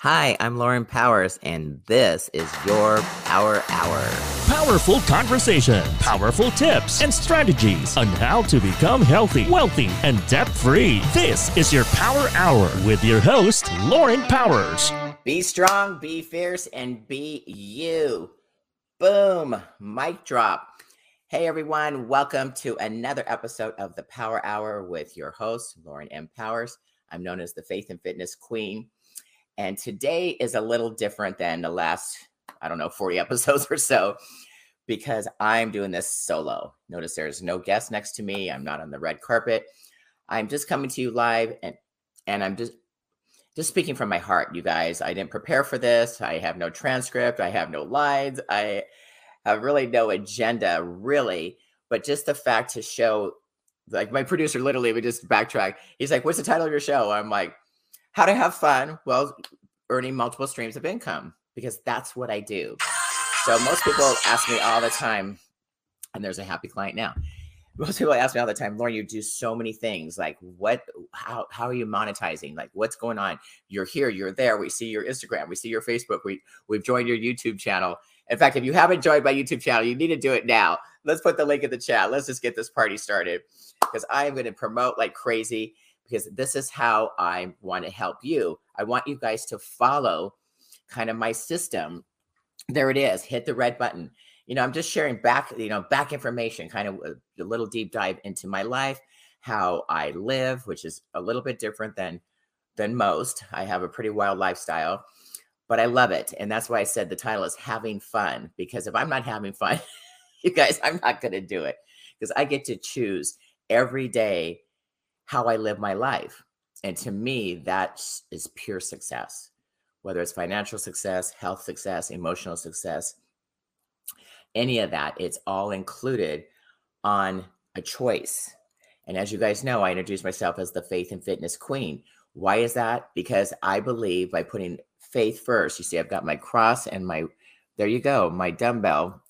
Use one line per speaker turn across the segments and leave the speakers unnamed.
Hi, I'm Lauren Powers, and this is your Power Hour.
Powerful conversation, powerful tips, and strategies on how to become healthy, wealthy, and debt free. This is your Power Hour with your host, Lauren Powers.
Be strong, be fierce, and be you. Boom, mic drop. Hey everyone, welcome to another episode of the Power Hour with your host, Lauren M. Powers. I'm known as the Faith and Fitness Queen. And today is a little different than the last, I don't know, 40 episodes or so, because I'm doing this solo. Notice there's no guest next to me. I'm not on the red carpet. I'm just coming to you live and and I'm just just speaking from my heart, you guys. I didn't prepare for this. I have no transcript. I have no lines. I have really no agenda, really. But just the fact to show, like my producer literally would just backtrack. He's like, What's the title of your show? I'm like, how to have fun while earning multiple streams of income because that's what I do. So most people ask me all the time, and there's a happy client now. Most people ask me all the time, Lauren, you do so many things. Like, what, how, how are you monetizing? Like, what's going on? You're here, you're there. We see your Instagram, we see your Facebook. We we've joined your YouTube channel. In fact, if you haven't joined my YouTube channel, you need to do it now. Let's put the link in the chat. Let's just get this party started because I am going to promote like crazy because this is how I want to help you. I want you guys to follow kind of my system. There it is. Hit the red button. You know, I'm just sharing back, you know, back information, kind of uh, a, a little deep dive into my life, how I live, which is a little bit different than than most. I have a pretty wild lifestyle, but I love it. And that's why I said the title is having fun because if I'm not having fun, you guys, I'm not going to do it because I get to choose every day how I live my life. And to me, that is pure success, whether it's financial success, health success, emotional success, any of that, it's all included on a choice. And as you guys know, I introduced myself as the faith and fitness queen. Why is that? Because I believe by putting faith first, you see, I've got my cross and my, there you go, my dumbbell.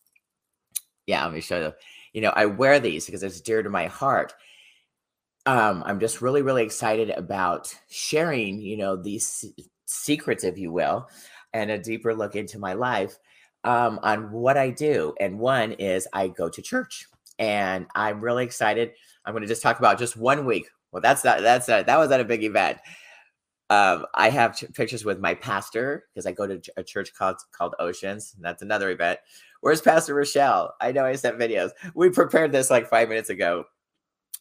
Yeah, let me show you. You know, I wear these because it's dear to my heart um, I'm just really, really excited about sharing, you know, these secrets, if you will, and a deeper look into my life um, on what I do. And one is I go to church, and I'm really excited. I'm going to just talk about just one week. Well, that's not that's not, that was at a big event. Um, I have pictures with my pastor because I go to a church called called Oceans. And That's another event. Where's Pastor Rochelle? I know I sent videos. We prepared this like five minutes ago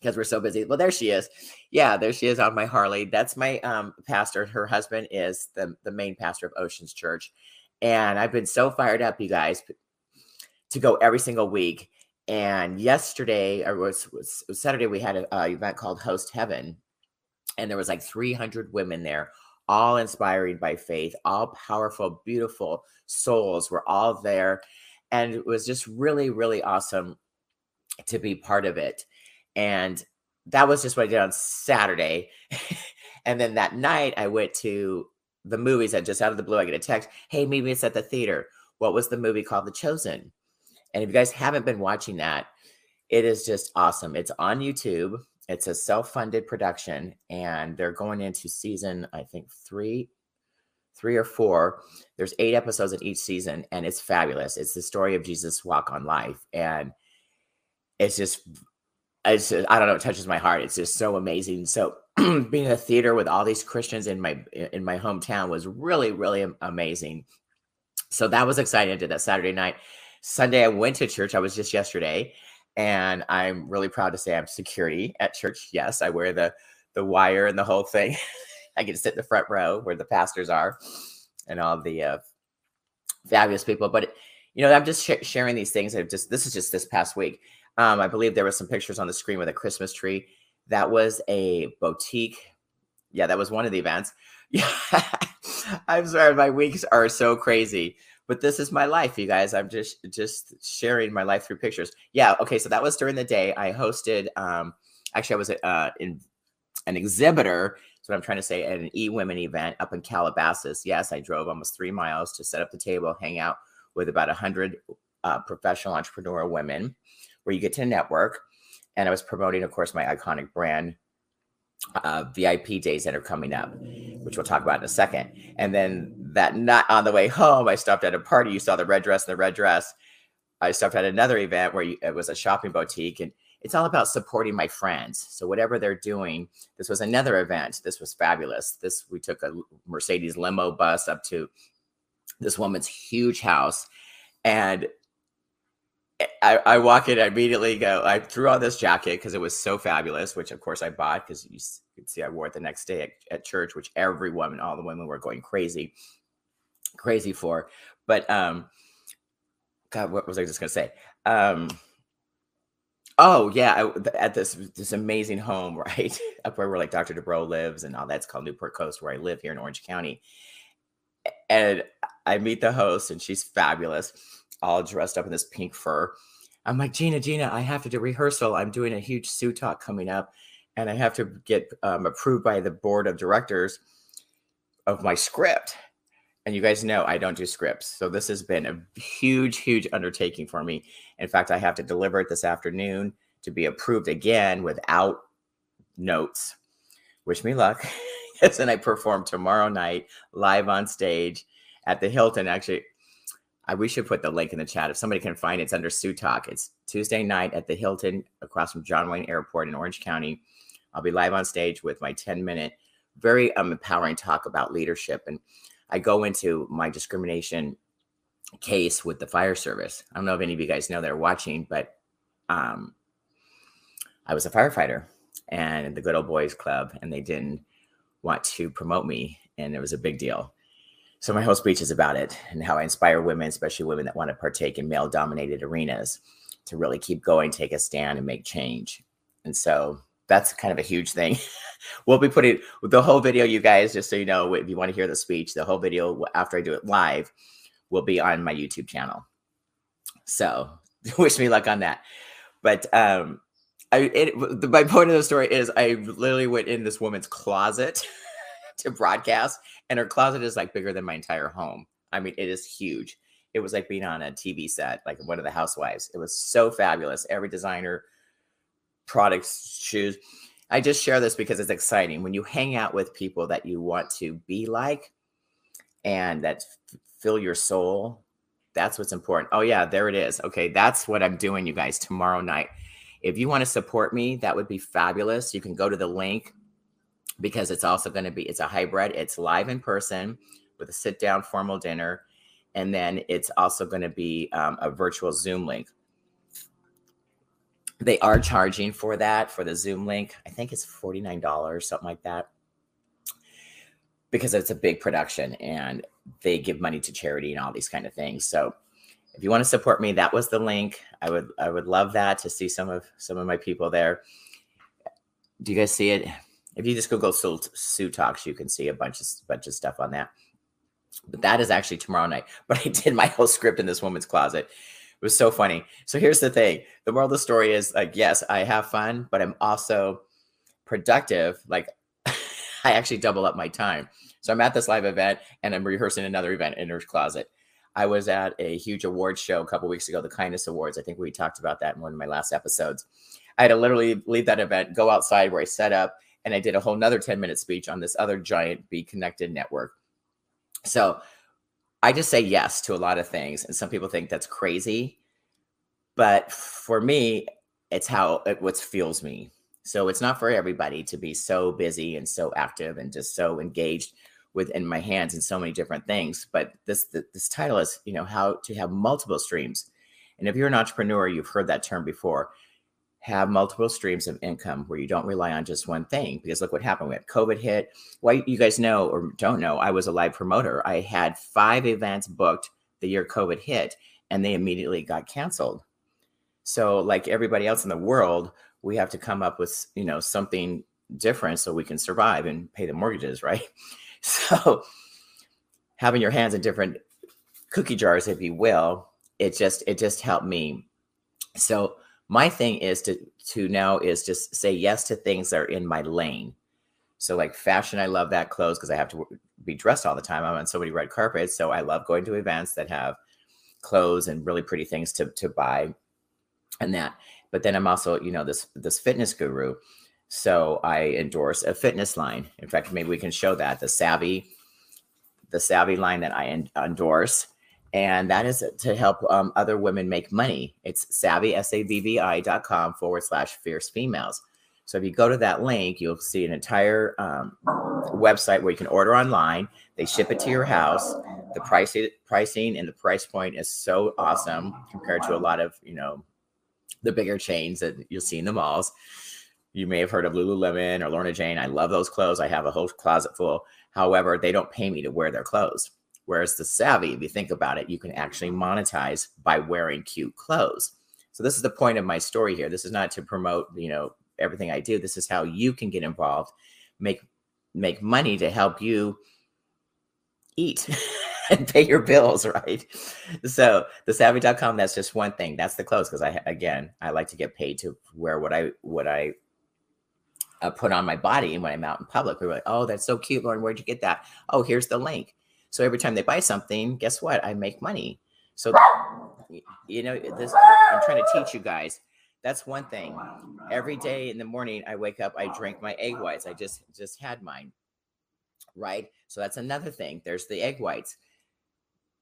because we're so busy. Well, there she is. Yeah, there she is on my Harley. That's my um, pastor. Her husband is the, the main pastor of Oceans Church. And I've been so fired up, you guys, to go every single week. And yesterday, or was, was Saturday, we had an event called Host Heaven. And there was like 300 women there, all inspired by faith, all powerful, beautiful souls were all there. And it was just really, really awesome to be part of it. And that was just what I did on Saturday. and then that night I went to the movies and just out of the blue I get a text, hey, maybe it's at the theater. What was the movie called The Chosen? And if you guys haven't been watching that, it is just awesome. It's on YouTube. It's a self-funded production, and they're going into season, I think three, three or four. There's eight episodes in each season, and it's fabulous. It's the story of Jesus' walk on life, and it's just it's I don't know, it touches my heart. It's just so amazing. So being in a theater with all these Christians in my in my hometown was really really amazing. So that was exciting. I did that Saturday night. Sunday I went to church. I was just yesterday, and I'm really proud to say I'm security at church. Yes, I wear the the wire and the whole thing. I get to sit in the front row where the pastors are, and all the uh, fabulous people. But you know, I'm just sh- sharing these things. I've just this is just this past week. Um, I believe there was some pictures on the screen with a Christmas tree. That was a boutique. Yeah, that was one of the events. I'm sorry, my weeks are so crazy, but this is my life, you guys. I'm just just sharing my life through pictures. Yeah, okay. So that was during the day. I hosted. Um, actually, I was uh, in an exhibitor. That's what I'm trying to say at an e women event up in Calabasas. Yes, I drove almost three miles to set up the table, hang out with about a hundred uh, professional entrepreneur women where you get to network. And I was promoting, of course, my iconic brand uh, VIP days that are coming up, which we'll talk about in a second. And then that night on the way home, I stopped at a party. You saw the red dress and the red dress. I stopped at another event where you, it was a shopping boutique, and it's all about supporting my friends. So whatever they're doing, this was another event. This was fabulous. This we took a Mercedes limo bus up to this woman's huge house, and I, I walk in, I immediately go, I threw on this jacket because it was so fabulous, which of course I bought because you could see I wore it the next day at, at, church, which every woman, all the women were going crazy, crazy for. But um, God, what was I just gonna say? Um, oh yeah, I, at this this amazing home, right up where, where like Dr. Dubrow lives and all that's called Newport Coast, where I live here in Orange County. And I meet the host, and she's fabulous all dressed up in this pink fur. I'm like, Gina, Gina, I have to do rehearsal. I'm doing a huge Sue talk coming up, and I have to get um, approved by the board of directors of my script. And you guys know I don't do scripts. So this has been a huge, huge undertaking for me. In fact, I have to deliver it this afternoon to be approved again without notes. Wish me luck. yes, and I perform tomorrow night live on stage at the Hilton. Actually, I we should put the link in the chat if somebody can find it. It's under Sue Talk. It's Tuesday night at the Hilton across from John Wayne Airport in Orange County. I'll be live on stage with my 10 minute, very um, empowering talk about leadership. And I go into my discrimination case with the fire service. I don't know if any of you guys know that are watching, but um, I was a firefighter and the Good Old Boys Club, and they didn't want to promote me, and it was a big deal. So my whole speech is about it and how I inspire women, especially women that want to partake in male dominated arenas to really keep going, take a stand and make change. And so that's kind of a huge thing. we'll be putting the whole video, you guys, just so you know, if you want to hear the speech, the whole video after I do it live will be on my YouTube channel. So wish me luck on that. But um, I, it, my point of the story is I literally went in this woman's closet to broadcast and her closet is like bigger than my entire home. I mean, it is huge. It was like being on a TV set, like one of the housewives. It was so fabulous. Every designer, products, shoes. I just share this because it's exciting. When you hang out with people that you want to be like and that f- fill your soul, that's what's important. Oh, yeah, there it is. Okay, that's what I'm doing, you guys, tomorrow night. If you want to support me, that would be fabulous. You can go to the link because it's also going to be it's a hybrid it's live in person with a sit down formal dinner and then it's also going to be um, a virtual zoom link. They are charging for that for the zoom link. I think it's $49 something like that. Because it's a big production and they give money to charity and all these kind of things. So if you want to support me that was the link. I would i would love that to see some of some of my people there. Do you guys see it if you just Google Sue Talks, you can see a bunch of bunch of stuff on that. But that is actually tomorrow night. But I did my whole script in this woman's closet. It was so funny. So here's the thing: the moral of the story is like, yes, I have fun, but I'm also productive. Like, I actually double up my time. So I'm at this live event and I'm rehearsing another event in her closet. I was at a huge award show a couple weeks ago, the Kindness Awards. I think we talked about that in one of my last episodes. I had to literally leave that event, go outside where I set up, and I did a whole nother 10 minute speech on this other giant Be Connected network. So I just say yes to a lot of things. And some people think that's crazy. But for me, it's how it what fuels me. So it's not for everybody to be so busy and so active and just so engaged within my hands in so many different things. But this this title is, you know, how to have multiple streams. And if you're an entrepreneur, you've heard that term before have multiple streams of income where you don't rely on just one thing. Because look what happened. We had COVID hit. Well, you guys know or don't know, I was a live promoter. I had five events booked the year COVID hit, and they immediately got canceled. So, like everybody else in the world, we have to come up with you know something different so we can survive and pay the mortgages, right? So, having your hands in different cookie jars, if you will, it just it just helped me. So my thing is to to now is just say yes to things that are in my lane. So like fashion i love that clothes because i have to be dressed all the time. I'm on so many red carpets so i love going to events that have clothes and really pretty things to to buy and that. But then i'm also you know this this fitness guru So I endorse a fitness line. In fact, maybe we can show that the Savvi, the Savvi line that I endorse, and that is to help um, other women make money. It's savvy s a v v i dot com forward slash fierce females. So if you go to that link, you'll see an entire um, website where you can order online. They ship it to your house. The price, pricing and the price point is so awesome compared to a lot of you know the bigger chains that you'll see in the malls. You may have heard of Lululemon or Lorna Jane. I love those clothes. I have a whole closet full. However, they don't pay me to wear their clothes. Whereas the savvy, if you think about it, you can actually monetize by wearing cute clothes. So this is the point of my story here. This is not to promote, you know, everything I do. This is how you can get involved, make make money to help you eat and pay your bills, right? So the savvi.com, that's just one thing. That's the clothes. Cause I, again, I like to get paid to wear what I, what I uh, put on my body. When I'm out in public, we are like, Oh, that's so cute. Lauren, where'd you get that? Oh, here's the link. So every time they buy something, guess what? I make money. So, you know, this, I'm trying to teach you guys. That's one thing. Every day in the morning, I wake up, I drink my egg whites. I just, just had mine right? So that's another thing. There's the egg whites.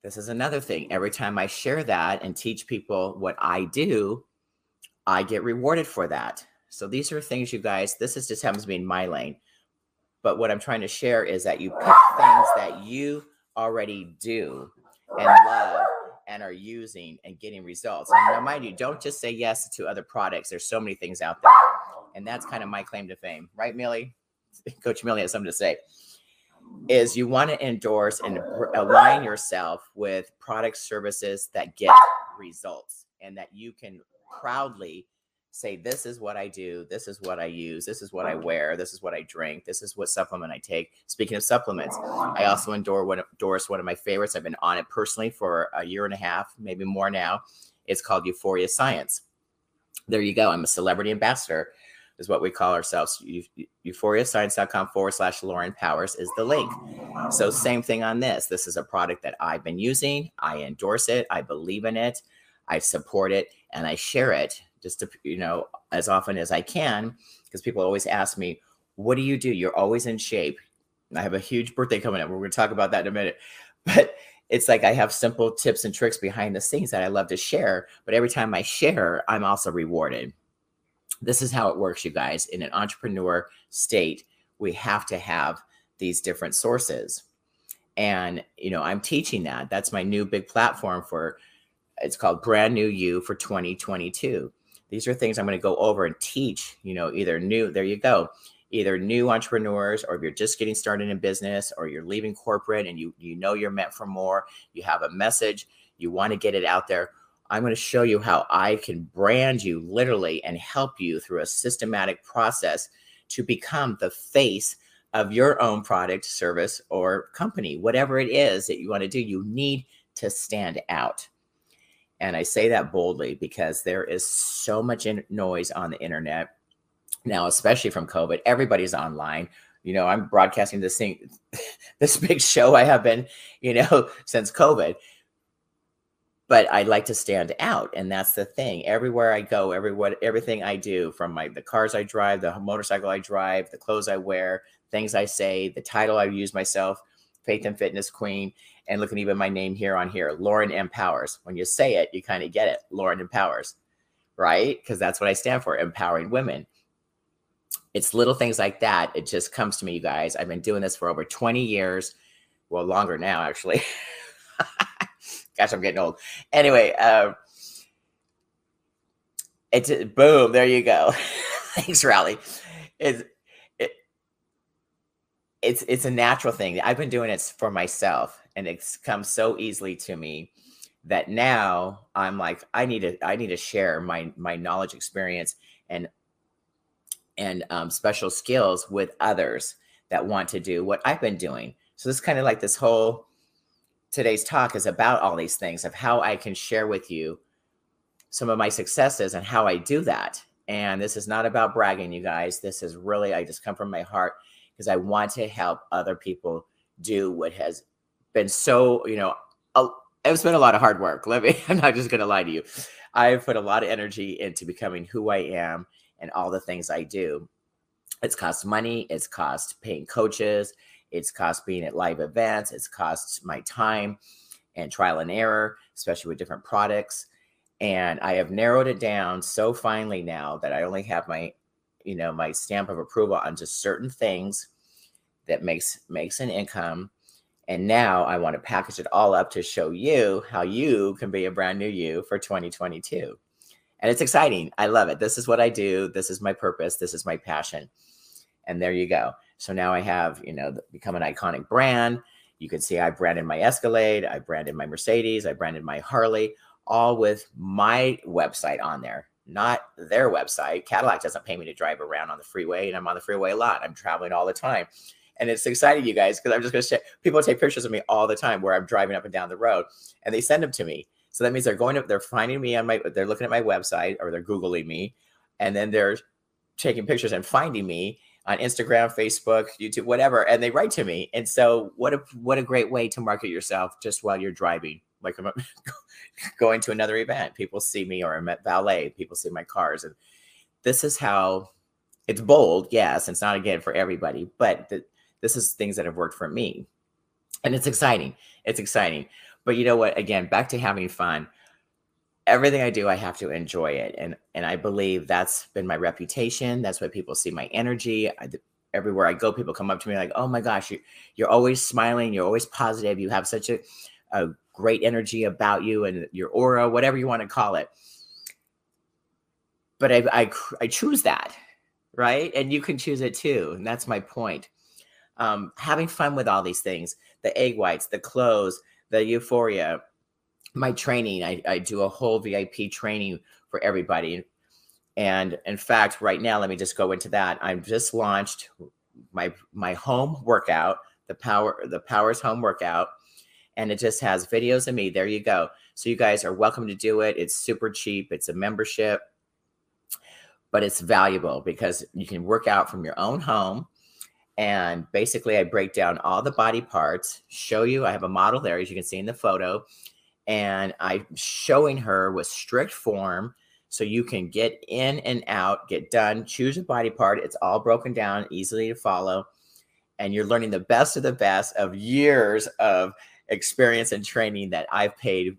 This is another thing. Every time I share that and teach people what I do, I get rewarded for that. So these are things, you guys, this is just happens to be in my lane. But what I'm trying to share is that you pick things that you already do and love and are using and getting results. And now, mind you, don't just say yes to other products. There's so many things out there. And that's kind of my claim to fame, right, Millie? Coach Millie has something to say is you want to endorse and align yourself with product services that get results and that you can proudly say this is what i do this is what i use this is what i wear this is what i drink this is what supplement i take speaking of supplements i also endorse one, endorse one of my favorites i've been on it personally for a year and a half maybe more now it's called euphoria science there you go i'm a celebrity ambassador is what we call ourselves. EuphoriaScience.com forward slash Lauren Powers is the link. So, same thing on this. This is a product that I've been using. I endorse it. I believe in it. I support it and I share it just to, you know, as often as I can because people always ask me, What do you do? You're always in shape. I have a huge birthday coming up. We're going to talk about that in a minute. But it's like I have simple tips and tricks behind the scenes that I love to share. But every time I share, I'm also rewarded this is how it works, you guys. In an entrepreneur state, we have to have these different sources. And, you know, I'm teaching that. That's my new big platform for it's called Brand New You for 2022. These are things I'm going to go over and teach, you know, either new, there you go, either new entrepreneurs or if you're just getting started in business or you're leaving corporate and you you know you're meant for more, you have a message, you want to get it out there I'm going to show you how I can brand you literally and help you through a systematic process to become the face of your own product, service, or company. Whatever it is that you want to do, you need to stand out. And I say that boldly because there is so much in- noise on the internet now, especially from COVID. Everybody's online. You know, I'm broadcasting this thing, this big show I have been, you know, since COVID but I like to stand out, and that's the thing. Everywhere I go, everywhere, everything I do, from my the cars I drive, the motorcycle I drive, the clothes I wear, things I say, the title I use myself, Faith and Fitness Queen, and look at even my name here on here, Lauren Empowers. When you say it, you kind of get it, Lauren Empowers, right? Because that's what I stand for, empowering women. It's little things like that. It just comes to me, you guys. I've been doing this for over 20 years, well, longer now, actually. Gosh, I'm getting old. Anyway, um, it's boom. There you go. Thanks, Rally. It's it, it's it's a natural thing. I've been doing it for myself, and it's come so easily to me that now I'm like, I need to I need to share my my knowledge, experience, and and um, special skills with others that want to do what I've been doing. So this is kind of like this whole today's talk is about all these things of how I can share with you some of my successes and how I do that. And this is not about bragging, you guys. This is really, I just come from my heart because I want to help other people do what has been so, you know, it's been a lot of hard work. Let me, I'm not just going to lie to you. I've put a lot of energy into becoming who I am and all the things I do. It's cost money, it's cost paying coaches, it's cost being at live events, it's cost my time and trial and error, especially with different products. And I have narrowed it down so finely now that I only have my, you know, my stamp of approval on just certain things that makes makes an income. And now I want to package it all up to show you how you can be a brand new you for 2022. And it's exciting. I love it. This is what I do. This is my purpose. This is my passion. And there you go. So now I have, you know, become an iconic brand. You can see I branded my Escalade, I branded my Mercedes, I branded my Harley, all with my website on there, not their website. Cadillac doesn't pay me to drive around on the freeway, and I'm on the freeway a lot. I'm traveling all the time. And it's exciting, you guys, because I'm just going to say people take pictures of me all the time where I'm driving up and down the road and they send them to me. So that means they're going up, they're finding me on my, they're looking at my website or they're Googling me and then they're taking pictures and finding me on Instagram, Facebook, YouTube, whatever, and they write to me. And so, what a what a great way to market yourself just while you're driving. Like I'm going to another event, people see me, or I'm at ballet, people see my cars, and this is how it's bold. Yes, it's not again for everybody, but the, this is things that have worked for me, and it's exciting. It's exciting. But you know what? Again, back to having fun everything I do, I have to enjoy it, and and I believe that's been my reputation. That's why people see my energy. I, everywhere I go, people come up to me like, "Oh my gosh, you, you're always smiling. You're always positive. You have such a, a great energy about you and your aura, whatever you want to call it." But I, I, I choose that, right? And you can choose it too, and that's my point. Um, having fun with all these things, the egg whites, the clothes, the euphoria, my training. I, I do a whole VIP training for everybody. And in fact, right now, let me just go into that. I've just launched my my home workout, the power the powers home workout, and it just has videos of me. There you go. So you guys are welcome to do it. It's super cheap. It's a membership, but it's valuable because you can work out from your own home. And basically, I break down all the body parts, show you. I have a model there, as you can see in the photo and I'm showing her with strict form so you can get in and out, get done, choose a body part. It's all broken down, easily to follow. And you're learning the best of the best of years of experience and training that I've paid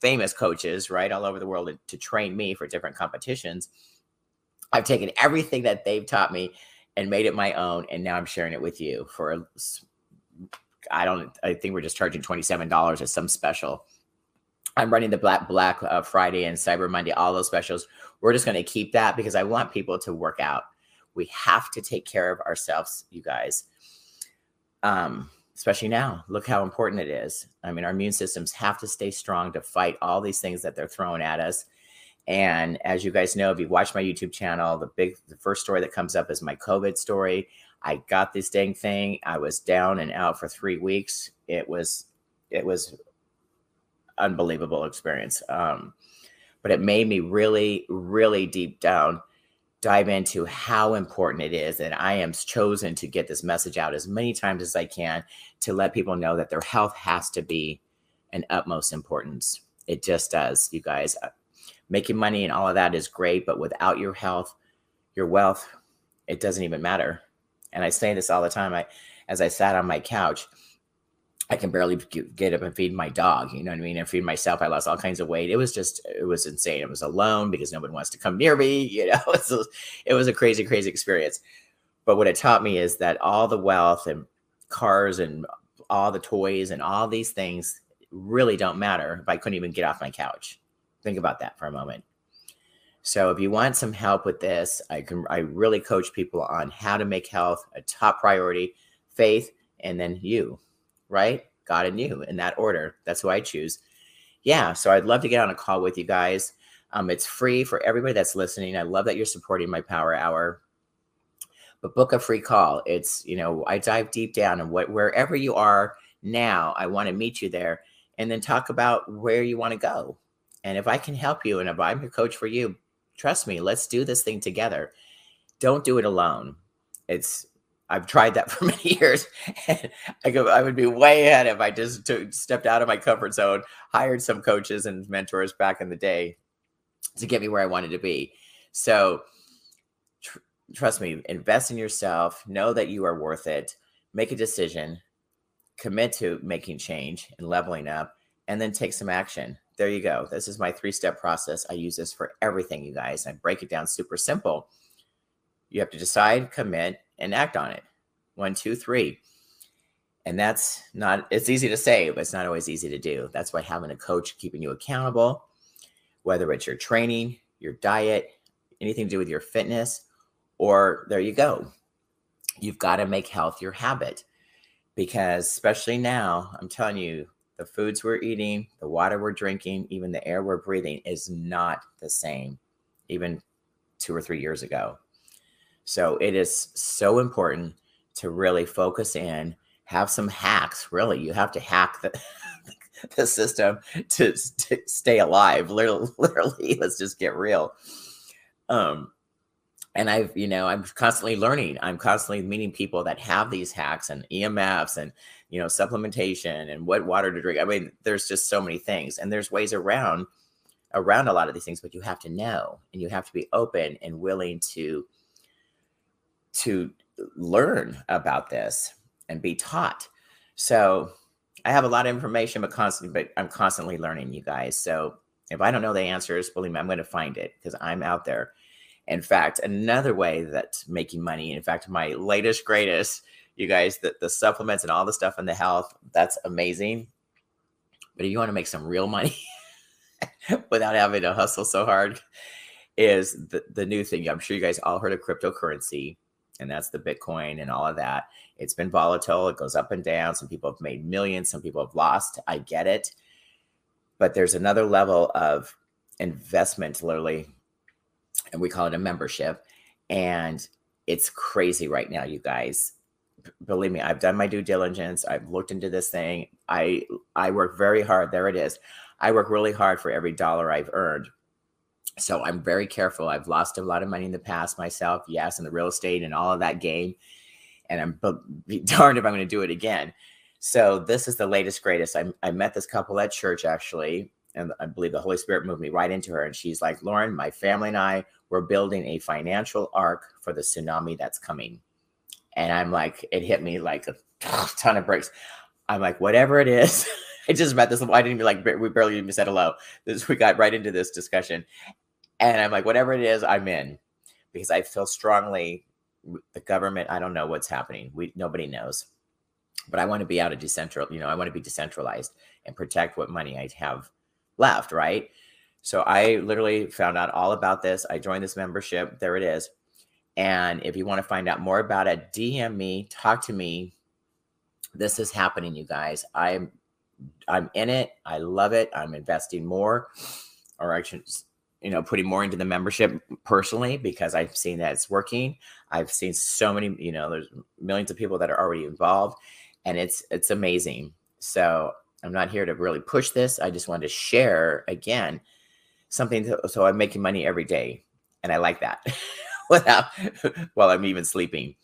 famous coaches right all over the world to, train me for different competitions. I've taken everything that they've taught me and made it my own. And now I'm sharing it with you for, I don't, I think we're just charging $27 as some special I'm running the Black Black uh, Friday and Cyber Monday, all those specials. We're just going to keep that because I want people to work out. We have to take care of ourselves, you guys. Um, especially now, look how important it is. I mean, our immune systems have to stay strong to fight all these things that they're throwing at us. And as you guys know, if you watch my YouTube channel, the big, the first story that comes up is my COVID story. I got this dang thing. I was down and out for three weeks. It was, it was unbelievable experience. Um, but it made me really, really deep down dive into how important it is. And I am chosen to get this message out as many times as I can to let people know that their health has to be an utmost importance. It just does, you guys. Making money and all of that is great, but without your health, your wealth, it doesn't even matter. And I say this all the time. I, as I sat on my couch, I can barely get up and feed my dog, you know what I mean? And feed myself. I lost all kinds of weight. It was just, it was insane. It was alone because nobody wants to come near me. You know, it was, it was a crazy, crazy experience. But what it taught me is that all the wealth and cars and all the toys and all these things really don't matter if I couldn't even get off my couch. Think about that for a moment. So if you want some help with this, I can I really coach people on how to make health a top priority, faith, and then you right? God and you in that order. That's who I choose. Yeah. So I'd love to get on a call with you guys. Um, it's free for everybody that's listening. I love that you're supporting my power hour. But book a free call. It's, you know, I dive deep down and what wherever you are now, I want to meet you there and then talk about where you want to go. And if I can help you and if I'm your coach for you, trust me, let's do this thing together. Don't do it alone. It's I've tried that for many years. I go, I would be way ahead if I just took, stepped out of my comfort zone, hired some coaches and mentors back in the day to get me where I wanted to be. So, tr- trust me, invest in yourself, know that you are worth it, make a decision, commit to making change and leveling up, and then take some action. There you go. This is my three step process. I use this for everything, you guys. I break it down super simple. You have to decide, commit, and act on it. One, two, three. And that's not, it's easy to say, but it's not always easy to do. That's why having a coach keeping you accountable, whether it's your training, your diet, anything to do with your fitness, or there you go. You've got to make health your habit because, especially now, I'm telling you, the foods we're eating, the water we're drinking, even the air we're breathing is not the same, even two or three years ago. So it is so important to really focus in, have some hacks. Really, you have to hack the, the system to, to stay alive. Literally, literally, let's just get real. Um, and I've, you know, I'm constantly learning. I'm constantly meeting people that have these hacks and EMFs and, you know, supplementation and what water to drink. I mean, there's just so many things, and there's ways around around a lot of these things, but you have to know and you have to be open and willing to to learn about this and be taught. So I have a lot of information, but constantly, but I'm constantly learning, you guys. So if I don't know the answers, believe me, I'm going to find it because I'm out there. In fact, another way that's making money, in fact, my latest, greatest, you guys, the, the supplements and all the stuff in the health, that's amazing. But if you want to make some real money without having to hustle so hard, is the, the new thing. I'm sure you guys all heard of cryptocurrency and that's the Bitcoin and all of that. It's been volatile, it goes up and down. Some people have made millions, some people have lost. I get it. But there's another level of investment, literally, and we call it a membership. And it's crazy right now, you guys. Believe me, I've done my due diligence. I've looked into this thing. I I work very hard. There it is. I work really hard for every dollar I've earned so I'm very careful. I've lost a lot of money in the past myself, yes, in the real estate and all of that game. And I'm be darned if I'm going to do it again. So this is the latest, greatest. I, I met this couple at church actually, and I believe the Holy Spirit moved me right into her. And she's like, Lauren, my family and I, we're building a financial ark for the tsunami that's coming. And I'm like, it hit me like a ton of bricks. I'm like, whatever it is. I just met this. I didn't even like, we barely even said hello. This, we got right into this discussion. And I'm like, whatever it is, I'm in because I feel strongly the government, I don't know what's happening. We nobody knows. But I want to be out of decentral, you know, I want to be decentralized and protect what money I have left, right? So I literally found out all about this. I joined this membership. There it is. And if you want to find out more about it, DM me, talk to me. This is happening, you guys. I'm I'm in it. I love it. I'm investing more, or actually you know putting more into the membership personally because i've seen that it's working i've seen so many you know there's millions of people that are already involved and it's it's amazing so i'm not here to really push this i just wanted to share again something to, so i'm making money every day and i like that without while i'm even sleeping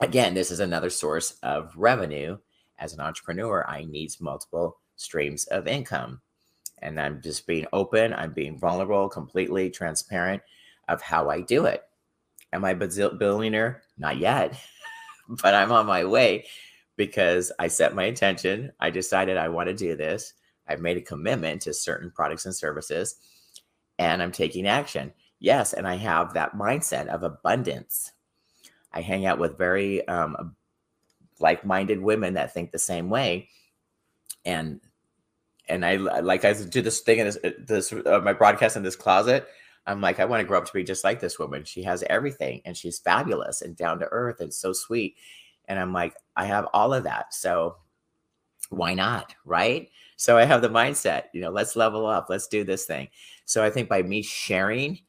again this is another source of revenue as an entrepreneur i need multiple streams of income and I'm just being open. I'm being vulnerable, completely transparent of how I do it. Am I a billionaire? Not yet, but I'm on my way because I set my intention. I decided I want to do this. I've made a commitment to certain products and services, and I'm taking action. Yes, and I have that mindset of abundance. I hang out with very um, like minded women that think the same way. And and I like I do this thing in this, this uh, my broadcast in this closet. I'm like, I want to grow up to be just like this woman. She has everything and she's fabulous and down to earth and so sweet. And I'm like, I have all of that. So why not? Right. So I have the mindset, you know, let's level up, let's do this thing. So I think by me sharing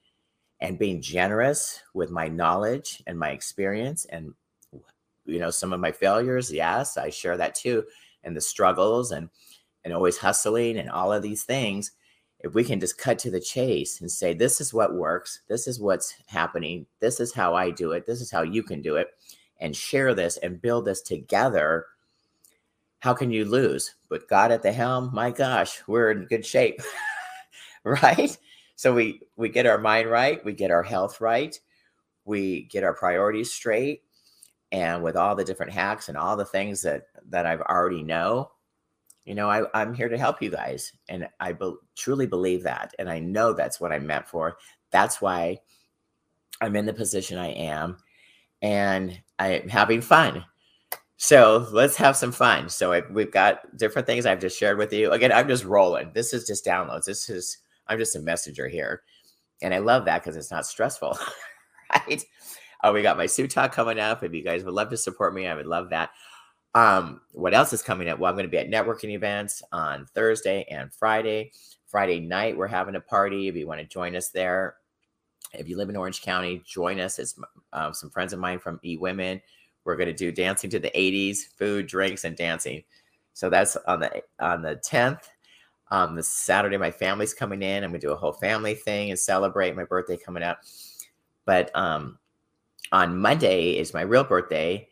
and being generous with my knowledge and my experience and, you know, some of my failures, yes, I share that too, and the struggles and, and always hustling and all of these things, if we can just cut to the chase and say, this is what works, this is what's happening, this is how I do it, this is how you can do it, and share this and build this together, how can you lose? But God at the helm, my gosh, we're in good shape, right? So we we get our mind right, we get our health right, we get our priorities straight and with all the different hacks and all the things that that I've already know, you know, I, I'm here to help you guys. And I be, truly believe that. And I know that's what I'm meant for. That's why I'm in the position I am and I'm having fun. So let's have some fun. So I, we've got different things I've just shared with you. Again, I'm just rolling. This is just downloads. This is, I'm just a messenger here. And I love that because it's not stressful, right? Oh, we got my suit talk coming up. If you guys would love to support me, I would love that. Um, what else is coming up? Well, I'm going to be at networking events on Thursday and Friday. Friday night, we're having a party. If you want to join us there, if you live in Orange County, join us. It's um, some friends of mine from E Women. We're going to do dancing to the 80s, food, drinks, and dancing. So that's on the on the 10th. Um, this Saturday, my family's coming in. I'm gonna do a whole family thing and celebrate my birthday coming up. But um, on Monday is my real birthday.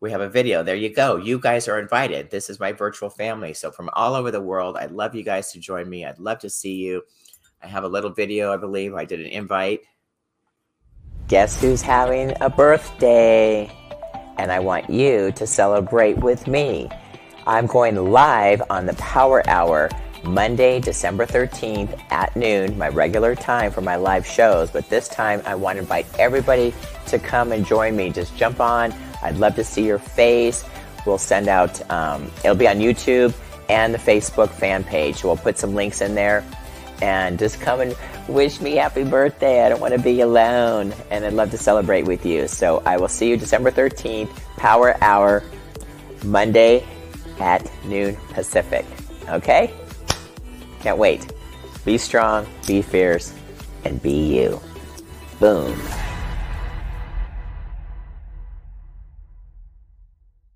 We have a video. There you go. You guys are invited. This is my virtual family. So from all over the world, I'd love you guys to join me. I'd love to see you. I have a little video, I believe. I did an invite. Guess who's having a birthday? And I want you to celebrate with me. I'm going live on the Power Hour Monday, December 13th at noon, my regular time for my live shows. But this time, I want to invite everybody to come and join me. Just jump on. I'd love to see your face. We'll send out, um, it'll be on YouTube and the Facebook fan page. So we'll put some links in there and just come and wish me happy birthday. I don't want to be alone. And I'd love to celebrate with you. So I will see you December 13th, Power Hour, Monday at noon Pacific. Okay? Can't wait. Be strong, be fierce, and be you. Boom.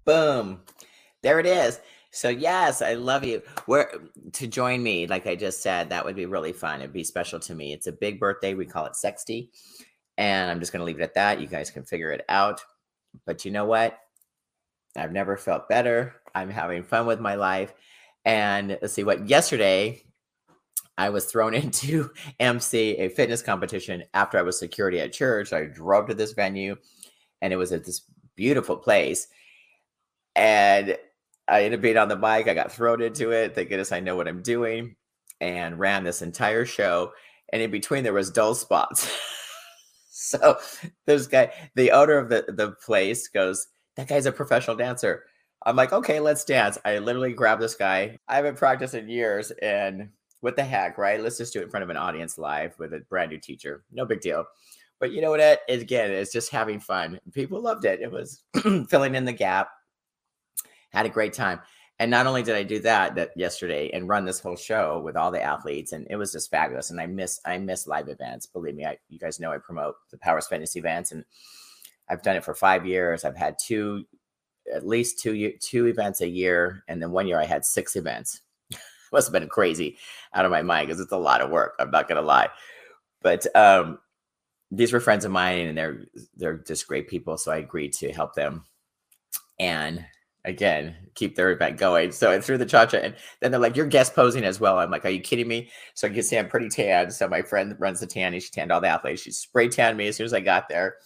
Boom. There it is. So yes, I love you. Where to join me, like I just said, that would be really fun. It'd be special to me. It's a big birthday. We call it sexty. And I'm just gonna leave it at that. You guys can figure it out. But you know what? I've never felt better. I'm having fun with my life. And let's see what yesterday I was thrown into MC a fitness competition after I was security at church. I drove to this venue and it was at this beautiful place. And I ended up being on the mic. I got thrown into it. Thank goodness I know what I'm doing and ran this entire show. And in between, there was dull spots. so this guy, the owner of the, the place goes, that guy's a professional dancer. I'm like, okay, let's dance. I literally grabbed this guy. I haven't practiced in years. And what the heck, right? Let's just do it in front of an audience live with a brand new teacher. No big deal. But you know what? It, again, it's just having fun. People loved it. It was filling in the gap had a great time. And not only did I do that that yesterday and run this whole show with all the athletes, and it was just fabulous. And I miss I miss live events. Believe me, I, you guys know I promote the Powers Fitness events, and I've done it for five years. I've had two, at least two two events a year, and then one year I had six events. Must have been crazy out of my mind because it's a lot of work. I'm not gonna lie, but um, these were friends of mine, and they're they're just great people. So I agreed to help them, and again keep their event going. So I threw the cha cha, and then they're like, "You're guest posing as well." I'm like, "Are you kidding me?" So you can see I'm pretty tan. So my friend runs the tanning. She tanned all the athletes. She spray tanned me as soon as I got there.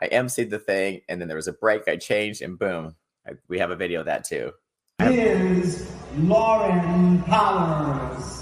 I emceed the thing, and then there was a break. I changed, and boom, I, we have a video of that too.
Here's Lauren Powers.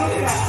Look at that.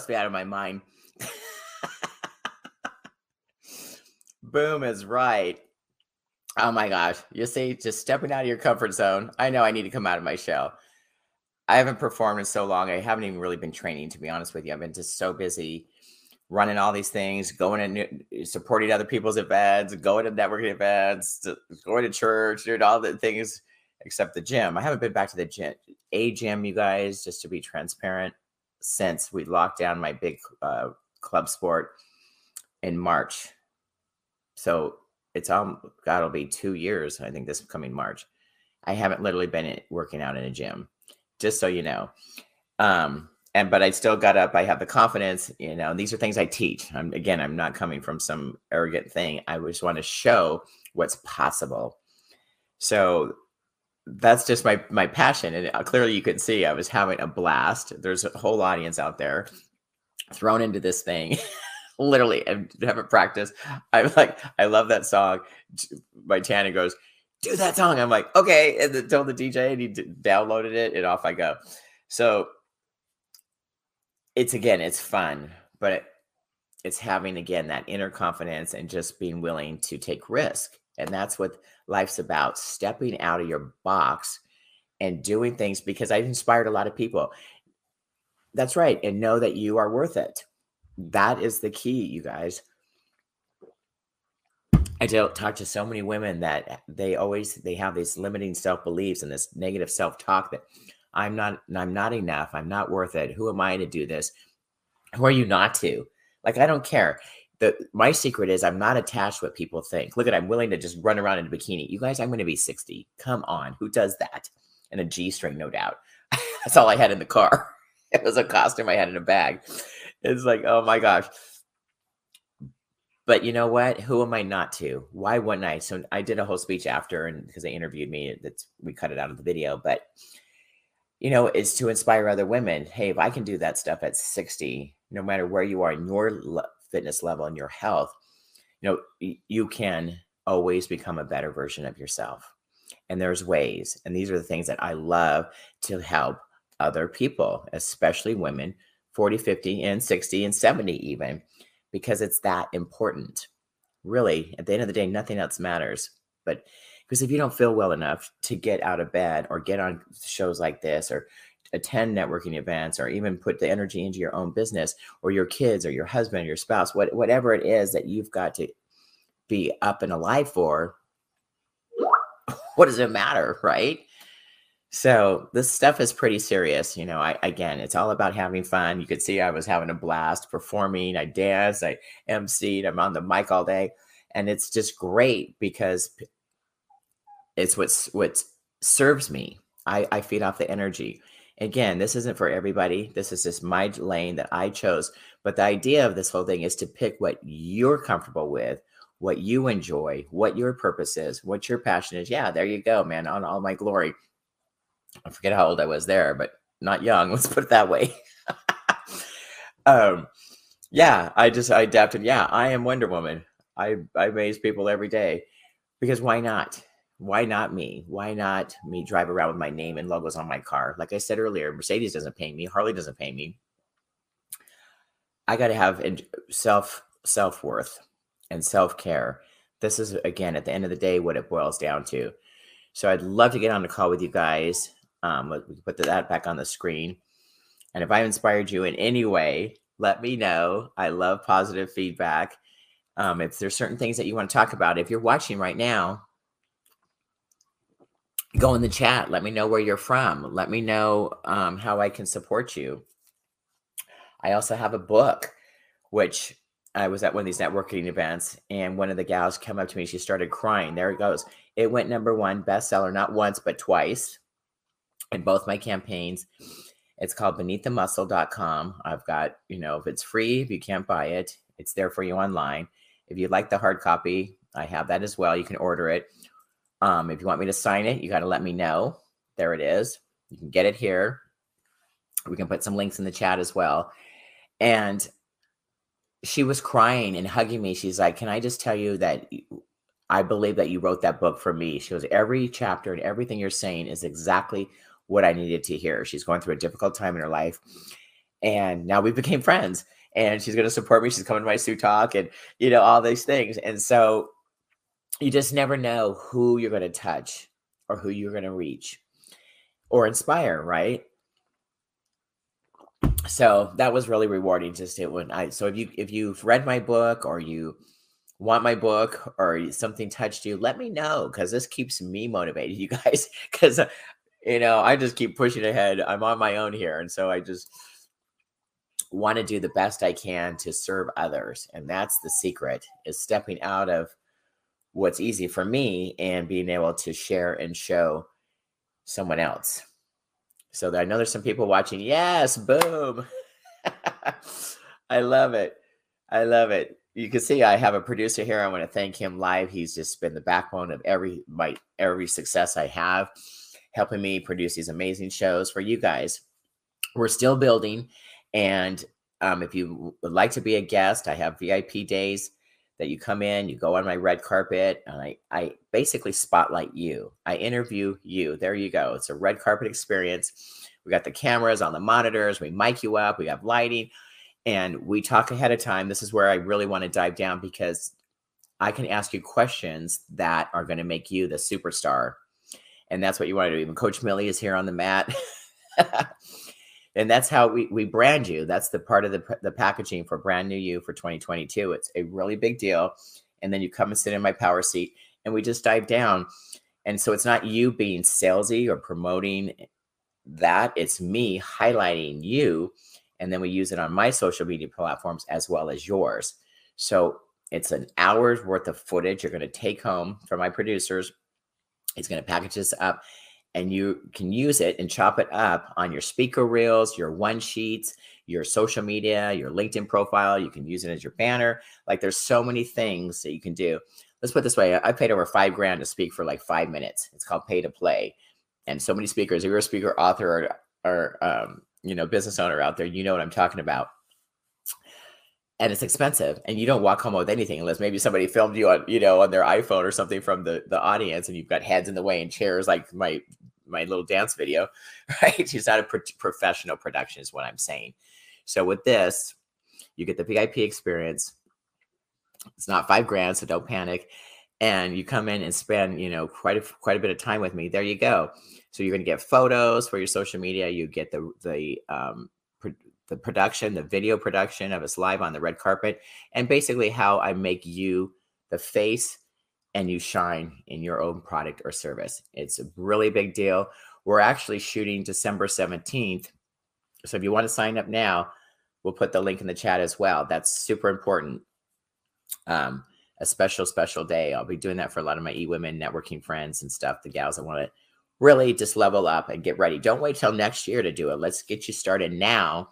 Must be out of my mind. Boom is right. Oh my gosh. You see, just stepping out of your comfort zone. I know I need to come out of my shell. I haven't performed in so long. I haven't even really been training, to be honest with you. I've been just so busy running all these things, going and supporting other people's events, going to networking events, going to church, doing all the things except the gym. I haven't been back to the gym, a gym, you guys, just to be transparent since we locked down my big uh, club sport in March. So it's all God, it'll be two years, I think, this coming March. I haven't literally been working out in a gym, just so you know. Um, and but I still got up. I have the confidence, you know. these are things I teach. I'm again, I'm not coming from some arrogant thing. I just want to show what's possible. So that's just my my passion and uh, clearly you can see i was having a blast. There's a whole audience out there thrown into this thing literally and haven't practiced. I'm like i love that song. My tana goes do that song. I'm like okay and then told the dj and he downloaded it and off i go. So it's again it's fun but it's having again that inner confidence and just being willing to take risk and that's what life's about stepping out of your box and doing things because I've inspired a lot of people. That's right. And know that you are worth it. That is the key, you guys. I talk to so many women that they always they have these limiting self-beliefs and this negative self-talk that I'm not I'm not enough. I'm not worth it. Who am I to do this? Who are you not to? Like I don't care my secret is I'm not attached to what people think. Look at I'm willing to just run around in a bikini. You guys, I'm going to be 60. Come on, who does that? And a G string, no doubt. That's all I had in the car. It was a costume I had in a bag. It's like, oh my gosh. But you know what? Who am I not to? Why wouldn't I? So I did a whole speech after, and because they interviewed me, that's we cut it out of the video. But you know, it's to inspire other women. Hey, if I can do that stuff at 60, no matter where you are in your fitness level and your health, you know, you can always become a better version of yourself. And there's ways. And these are the things that I love to help other people, especially women 40, 50, and 60, and 70, even, because it's that important. Really, at the end of the day, nothing else matters. But because if you don't feel well enough to get out of bed or get on shows like this or attend networking events or even put the energy into your own business or your kids or your husband or your spouse, what, whatever it is that you've got to be up and alive for, what does it matter? Right. So this stuff is pretty serious. You know, I again, it's all about having fun. You could see I was having a blast performing. I danced, I emceed, I'm on the mic all day. And it's just great because it's what's what serves me. I, I feed off the energy. Again, this isn't for everybody. This is just my lane that I chose. But the idea of this whole thing is to pick what you're comfortable with, what you enjoy, what your purpose is, what your passion is. Yeah, there you go, man. On all my glory. I forget how old I was there, but not young. Let's put it that way. um, yeah, I just I adapted. Yeah, I am Wonder Woman. I I amaze people every day because why not? Why not me? Why not me drive around with my name and logos on my car? Like I said earlier, Mercedes doesn't pay me, Harley doesn't pay me. I got to have self self worth and self care this is again at the end of the day what it boils down to. So I'd love to get on the call with you guys. Um, we can put that back on the screen. And if I inspired you in any way, let me know. I love positive feedback. Um, if there's certain things that you want to talk about, if you're watching right now, go in the chat. Let me know where you're from. Let me know um, how I can support you. I also have a book, which I was at one of these networking events, and one of the gals came up to me. She started crying. There it goes. It went number one bestseller, not once, but twice in both my campaigns. It's called beneaththemuscle.com. I've got, you know, if it's free, if you can't buy it, it's there for you online. If you like the hard copy, I have that as well. You can order it. Um, if you want me to sign it, you got to let me know. There it is. You can get it here. We can put some links in the chat as well. And she was crying and hugging me. She's like, Can I just tell you that I believe that you wrote that book for me? She goes, Every chapter and everything you're saying is exactly what I needed to hear. She's going through a difficult time in her life. And now we became friends. And she's going to support me. She's coming to my Sue Talk and, you know, all these things. And so you just never know who you're going to touch or who you're going to reach or inspire, right? so that was really rewarding just it when i so if you if you've read my book or you want my book or something touched you let me know because this keeps me motivated you guys because uh, you know i just keep pushing ahead i'm on my own here and so i just want to do the best i can to serve others and that's the secret is stepping out of what's easy for me and being able to share and show someone else so I know there's some people watching. Yes, boom. I love it. I love it. You can see I have a producer here. I want to thank him live. He's just been the backbone of every my every success I have, helping me produce these amazing shows for you guys. We're still building, and um, if you would like to be a guest, I have VIP days that you come in, you go on my red carpet, and I, I basically spotlight you. I interview you. There you go. It's a red carpet experience. We got the cameras on the monitors, we mic you up, we have lighting, and we talk ahead of time. This is where I really want to dive down because I can ask you questions that are going to make you the superstar. And that's what you want to do. Even Coach Millie is here on the mat. and that's how we, we brand you. That's the part of the, the packaging for brand new you for 2022. It's a really big deal. And then you come and sit in my power seat and we just dive down. And so it's not you being salesy or promoting that, it's me highlighting you. And then we use it on my social media platforms as well as yours. So it's an hour's worth of footage you're going to take home from my producers. He's going to package this up and you can use it and chop it up on your speaker reels, your one sheets, your social media, your LinkedIn profile. You can use it as your banner. Like there's so many things that you can do. Let's put this way I paid over five grand to speak for like five minutes. It's called pay to play. And so many speakers, if you're a speaker, author, or, or um, you know, business owner out there, you know what I'm talking about and it's expensive and you don't walk home with anything unless maybe somebody filmed you on you know on their iphone or something from the the audience and you've got heads in the way and chairs like my my little dance video right? It's not a pro- professional production is what i'm saying. So with this you get the vip experience. It's not five grand so don't panic. And you come in and spend you know quite a quite a bit of time with me. There you go. So you're going to get photos for your social media. You get the the um, the production, the video production of us live on the red carpet, and basically how I make you the face and you shine in your own product or service. It's a really big deal. We're actually shooting December 17th. So if you want to sign up now, we'll put the link in the chat as well. That's super important. Um, a special, special day. I'll be doing that for a lot of my e women networking friends and stuff, the gals that want to really just level up and get ready. Don't wait till next year to do it. Let's get you started now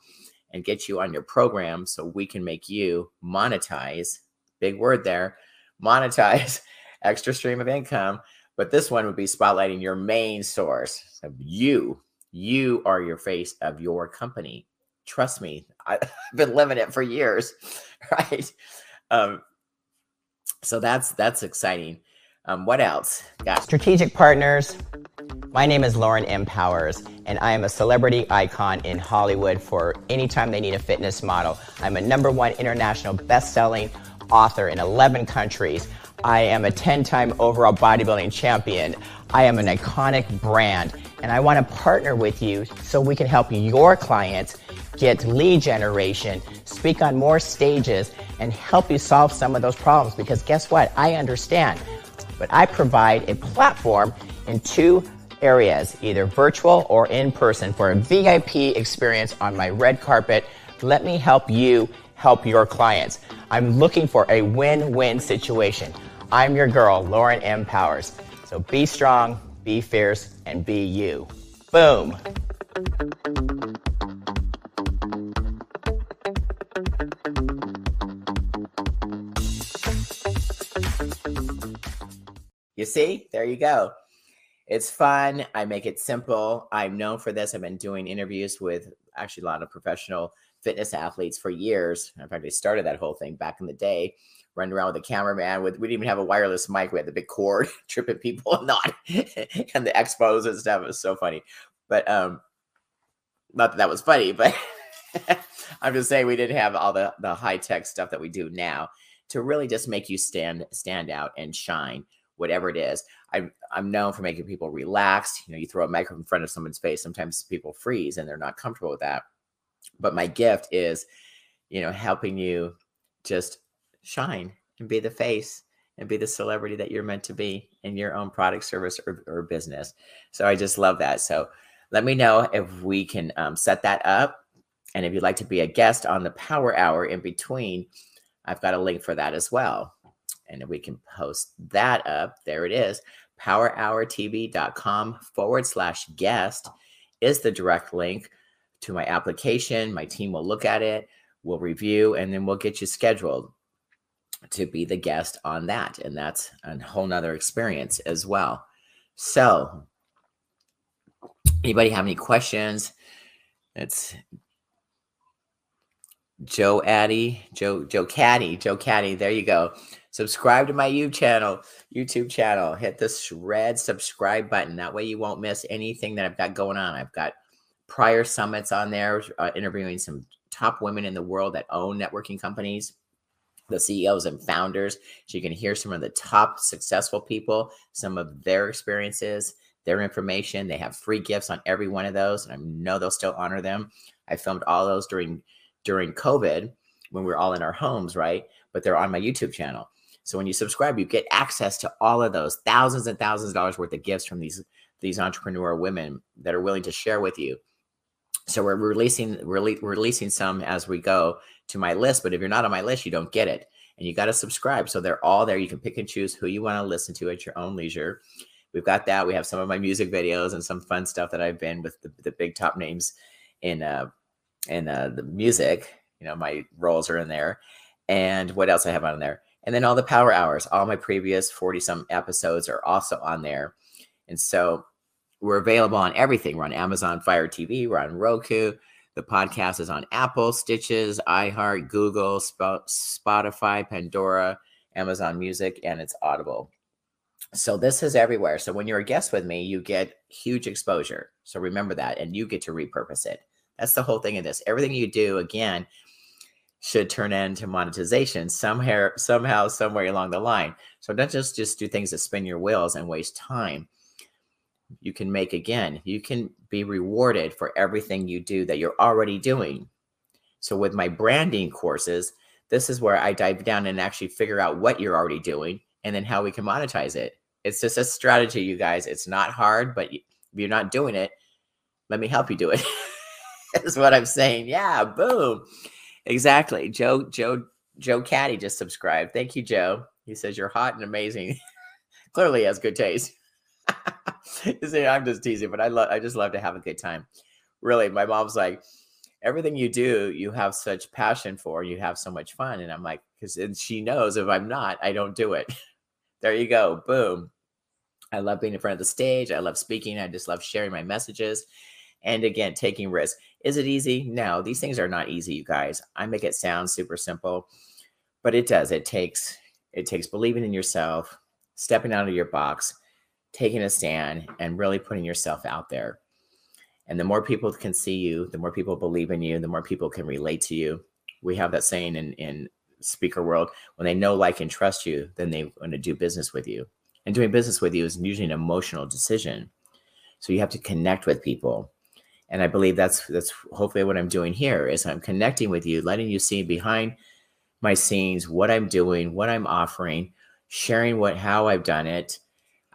and get you on your program so we can make you monetize big word there monetize extra stream of income but this one would be spotlighting your main source of you. You are your face of your company. Trust me I, have been living it for years right? Um so that's that's exciting. Um what else? Got strategic partners. My name is Lauren M. Powers, and I am a celebrity icon in Hollywood for anytime they need a fitness model. I'm a number one international best selling author in 11 countries. I am a 10 time overall bodybuilding champion. I am an iconic brand, and I want to partner with you so we can help your clients get lead generation, speak on more stages, and help you solve some of those problems. Because guess what? I understand, but I provide a platform in two areas, either virtual or in person, for a VIP experience on my red carpet. Let me help you help your clients. I'm looking for a win win situation. I'm your girl, Lauren M. Powers. So be strong, be fierce, and be you. Boom. You see, there you go. It's fun. I make it simple. I'm known for this. I've been doing interviews with actually a lot of professional fitness athletes for years. In fact, I started that whole thing back in the day, running around with a cameraman. With we didn't even have a wireless mic. We had the big cord, tripping people and not, and the expos and stuff. It was so funny. But um, not that that was funny, but I'm just saying we didn't have all the the high tech stuff that we do now to really just make you stand stand out and shine whatever it is. I'm I'm known for making people relaxed. You know, you throw a microphone in front of someone's face, sometimes people freeze and they're not comfortable with that. But my gift is, you know, helping you just shine and be the face and be the celebrity that you're meant to be in your own product, service, or, or business. So I just love that. So let me know if we can um, set that up. And if you'd like to be a guest on the Power Hour in between, I've got a link for that as well and we can post that up. There it is. PowerHourTV.com forward slash guest is the direct link to my application. My team will look at it, we'll review, and then we'll get you scheduled to be the guest on that. And that's a whole nother experience as well. So, anybody have any questions? It's Joe Addy, Joe Joe Caddy, Joe Caddy. There you go. Subscribe to my YouTube channel, YouTube channel. Hit the red subscribe button. That way you won't miss anything that I've got going on. I've got prior summits on there, uh, interviewing some top women in the world that own networking companies, the CEOs and founders. So you can hear some of the top successful people, some of their experiences, their information. They have free gifts on every one of those, and I know they'll still honor them. I filmed all those during during COVID when we were all in our homes, right? But they're on my YouTube channel. So when you subscribe, you get access to all of those thousands and thousands of dollars worth of gifts from these these entrepreneur women that are willing to share with you. So we're releasing rele- releasing some as we go to my list. But if you're not on my list, you don't get it, and you got to subscribe. So they're all there. You can pick and choose who you want to listen to at your own leisure. We've got that. We have some of my music videos and some fun stuff that I've been with the, the big top names in uh in uh, the music. You know, my roles are in there. And what else I have on there? And then all the power hours, all my previous 40 some episodes are also on there. And so we're available on everything. We're on Amazon Fire TV, we're on Roku. The podcast is on Apple, Stitcher, iHeart, Google, Spotify, Pandora, Amazon Music, and it's Audible. So this is everywhere. So when you're a guest with me, you get huge exposure. So remember that, and you get to repurpose it. That's the whole thing of this. Everything you do, again, should turn into monetization somehow, somehow, somewhere along the line. So don't just just do things that spin your wheels and waste time. You can make again. You can be rewarded for everything you do that you're already doing. So with my branding courses, this is where I dive down and actually figure out what you're already doing and then how we can monetize it. It's just a strategy, you guys. It's not hard, but if you're not doing it, let me help you do it. That's what I'm saying. Yeah, boom. Exactly. Joe, Joe, Joe Caddy just subscribed. Thank you, Joe. He says you're hot and amazing. Clearly has good taste. I'm just teasing, but I love I just love to have a good time. Really, my mom's like, everything you do, you have such passion for, you have so much fun. And I'm like, because and she knows if I'm not, I don't do it. there you go. Boom. I love being in front of the stage. I love speaking. I just love sharing my messages. And again, taking risks. Is it easy? No, these things are not easy, you guys. I make it sound super simple, but it does. It takes it takes believing in yourself, stepping out of your box, taking a stand, and really putting yourself out there. And the more people can see you, the more people believe in you, the more people can relate to you. We have that saying in in speaker world, when they know, like, and trust you, then they want to do business with you. And doing business with you is usually an emotional decision. So you have to connect with people. And I believe that's that's hopefully what I'm doing here is I'm connecting with you, letting you see behind my scenes what I'm doing, what I'm offering, sharing what how I've done it.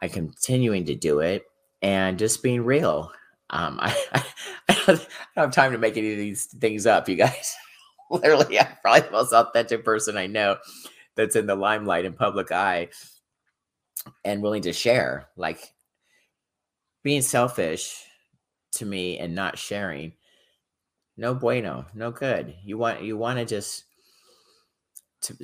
I continuing to do it and just being real. Um, I, I, I don't have time to make any of these things up, you guys. Literally, I'm probably the most authentic person I know that's in the limelight and public eye and willing to share. Like being selfish to me and not sharing, no bueno, no good. You want you want to just to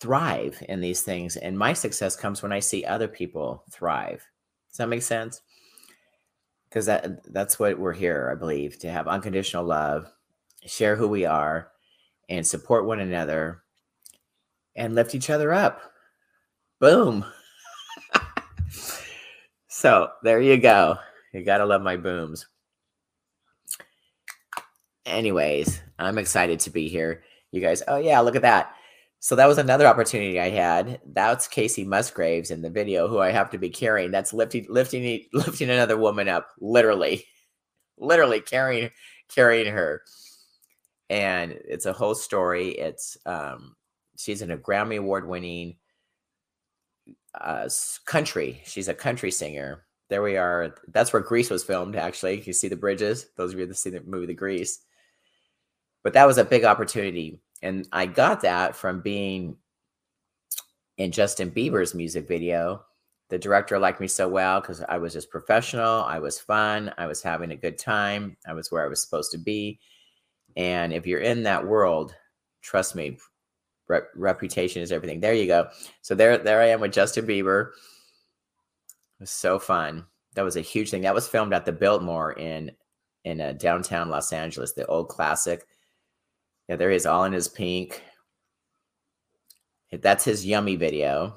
thrive in these things, and my success comes when I see other people thrive. Does that make sense? Because that that's what we're here, I believe, to have unconditional love, share who we are, and support one another, and lift each other up. Boom. So there you go. You gotta love my booms. Anyways, I'm excited to be here. You guys, oh yeah, look at that. So that was another opportunity I had. That's Kacey Musgraves in the video, who I have to be carrying. That's lifting, lifting, lifting another woman up, literally, literally carrying, carrying her. And it's a whole story. It's um, she's in a Grammy Award winning uh, country. She's a country singer. There we are. That's where Grease was filmed. Actually, you see the bridges. Those of you that see the movie The Grease. But that was a big opportunity, and I got that from being in Justin Bieber's music video. The director liked me so well because I was just professional. I was fun. I was having a good time. I was where I was supposed to be. And if you're in that world, trust me, Rep- reputation is everything. There you go. So there, there I am with Justin Bieber. It was so fun. That was a huge thing. That was filmed at the Biltmore in in uh, downtown Los Angeles, the old classic. Yeah, there he is, all in his pink. That's his yummy video.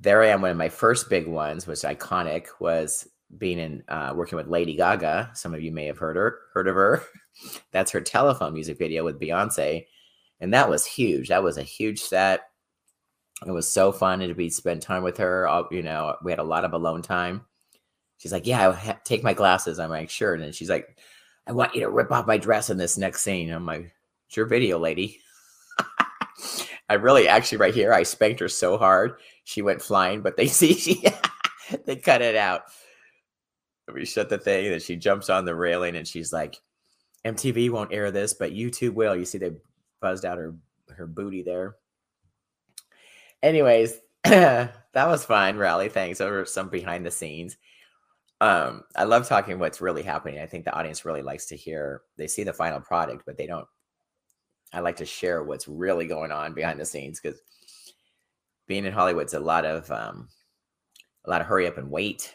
There I am. One of my first big ones, was iconic, was being in uh, working with Lady Gaga. Some of you may have heard her, heard of her. That's her telephone music video with Beyonce and that was huge. That was a huge set. It was so fun to be spend time with her. You know, we had a lot of alone time. She's like, "Yeah, I take my glasses." I'm like, "Sure." And she's like, "I want you to rip off my dress in this next scene." I'm like, "It's your video, lady." I really, actually, right here, I spanked her so hard she went flying, but they see she they cut it out. We shut the thing, and she jumps on the railing, and she's like, "MTV won't air this, but YouTube will." You see, they buzzed out her her booty there. Anyways, that was fun, Rally. Thanks. Over some behind the scenes. Um, I love talking what's really happening. I think the audience really likes to hear. They see the final product, but they don't. I like to share what's really going on behind the scenes because being in Hollywood's a lot of um, a lot of hurry up and wait,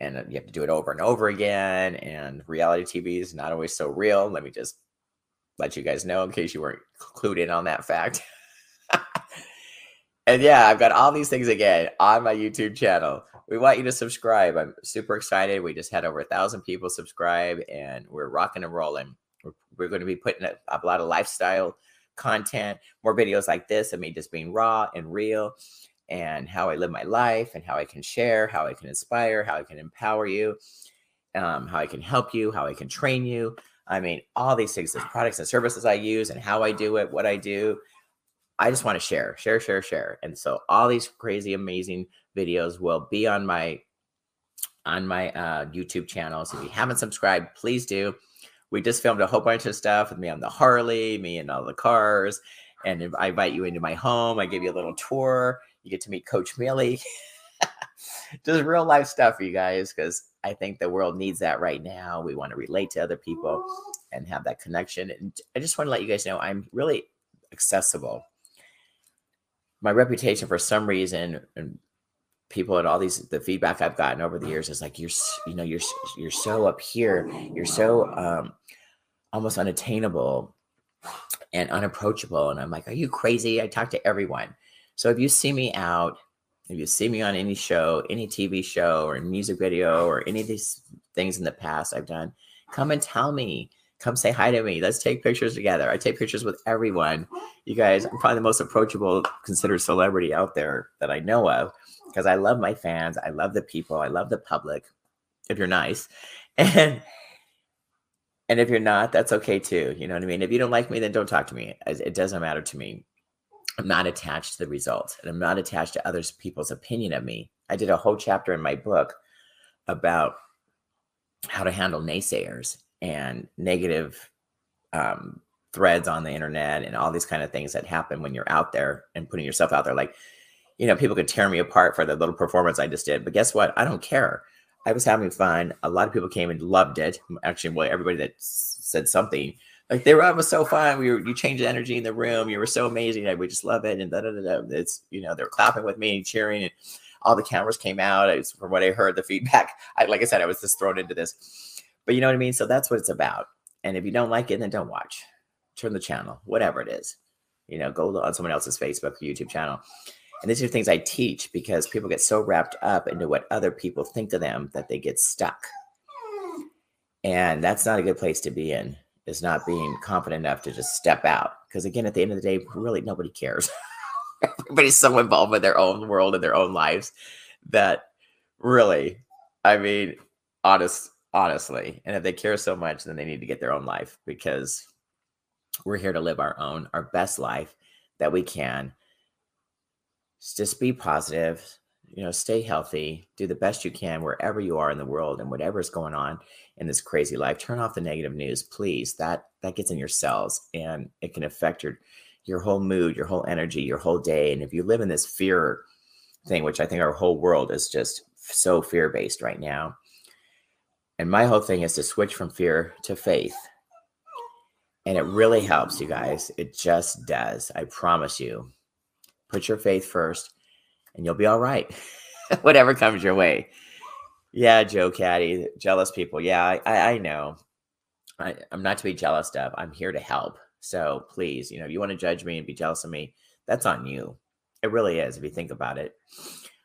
and you have to do it over and over again. And reality TV is not always so real. Let me just let you guys know in case you weren't clued in on that fact. and yeah, I've got all these things again on my YouTube channel. We want you to subscribe. I'm super excited. We just had over a thousand people subscribe and we're rocking and rolling. We're, we're going to be putting a, a lot of lifestyle content, more videos like this of me just being raw and real and how I live my life and how I can share, how I can inspire, how I can empower you, um, how I can help you, how I can train you. I mean, all these things, the products and services I use and how I do it, what I do. I just want to share, share, share, share. And so all these crazy, amazing videos will be on my on my uh, YouTube channel. So if you haven't subscribed, please do. We just filmed a whole bunch of stuff with me on the Harley, me and all the cars. And if I invite you into my home, I give you a little tour. You get to meet Coach Millie. just real life stuff you guys because I think the world needs that right now. We want to relate to other people and have that connection. And I just want to let you guys know I'm really accessible. My reputation, for some reason, and people and all these the feedback I've gotten over the years is like you're you know you're you're so up here, you're so um, almost unattainable and unapproachable. And I'm like, are you crazy? I talk to everyone. So if you see me out if you see me on any show, any TV show or music video or any of these things in the past I've done, come and tell me. Come say hi to me. Let's take pictures together. I take pictures with everyone. You guys, I'm probably the most approachable considered celebrity out there that I know of because I love my fans. I love the people. I love the public. If you're nice. And and if you're not, that's okay too. You know what I mean? If you don't like me, then don't talk to me. It doesn't matter to me. I'm not attached to the results and I'm not attached to other people's opinion of me. I did a whole chapter in my book about how to handle naysayers and negative um, threads on the internet and all these kind of things that happen when you're out there and putting yourself out there. Like, you know, people could tear me apart for the little performance I just did, but guess what? I don't care. I was having fun. A lot of people came and loved it. Actually, well, everybody that said something like they were, oh, it was so fun. We were, you changed the energy in the room. You were so amazing. we just love it. And da, da, da, da. it's, you know, they're clapping with me and cheering and all the cameras came out. It's from what I heard, the feedback. I, like I said, I was just thrown into this, but you know what I mean? So that's what it's about. And if you don't like it, then don't watch, turn the channel, whatever it is, you know, go on someone else's Facebook or YouTube channel and these are things I teach because people get so wrapped up into what other people think of them that they get stuck. And that's not a good place to be in, is not being confident enough to just step out. Because again, at the end of the day, really nobody cares. Everybody's so involved with their own world and their own lives that really, I mean, honest, honestly. And if they care so much, then they need to get their own life because we're here to live our own, our best life that we can just be positive you know stay healthy do the best you can wherever you are in the world and whatever is going on in this crazy life turn off the negative news please that that gets in your cells and it can affect your your whole mood your whole energy your whole day and if you live in this fear thing which i think our whole world is just so fear based right now and my whole thing is to switch from fear to faith. And it really helps you guys it just does i promise you Put your faith first, and you'll be all right. Whatever comes your way. Yeah, Joe Caddy, jealous people. Yeah, I, I, I know. I, I'm not to be jealous of. I'm here to help. So please, you know, if you want to judge me and be jealous of me, that's on you. It really is if you think about it.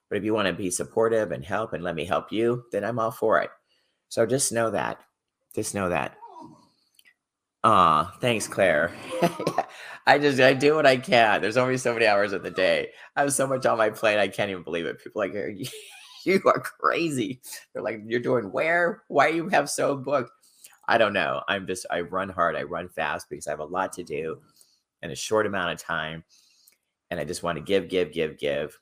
But if you want to be supportive and help and let me help you, then I'm all for it. So just know that. Just know that. Ah, thanks, Claire. I just I do what I can. There's only so many hours of the day. I have so much on my plate. I can't even believe it. People like you, you are crazy. They're like, you're doing where? Why you have so booked? I don't know. I'm just I run hard. I run fast because I have a lot to do in a short amount of time, and I just want to give, give, give, give,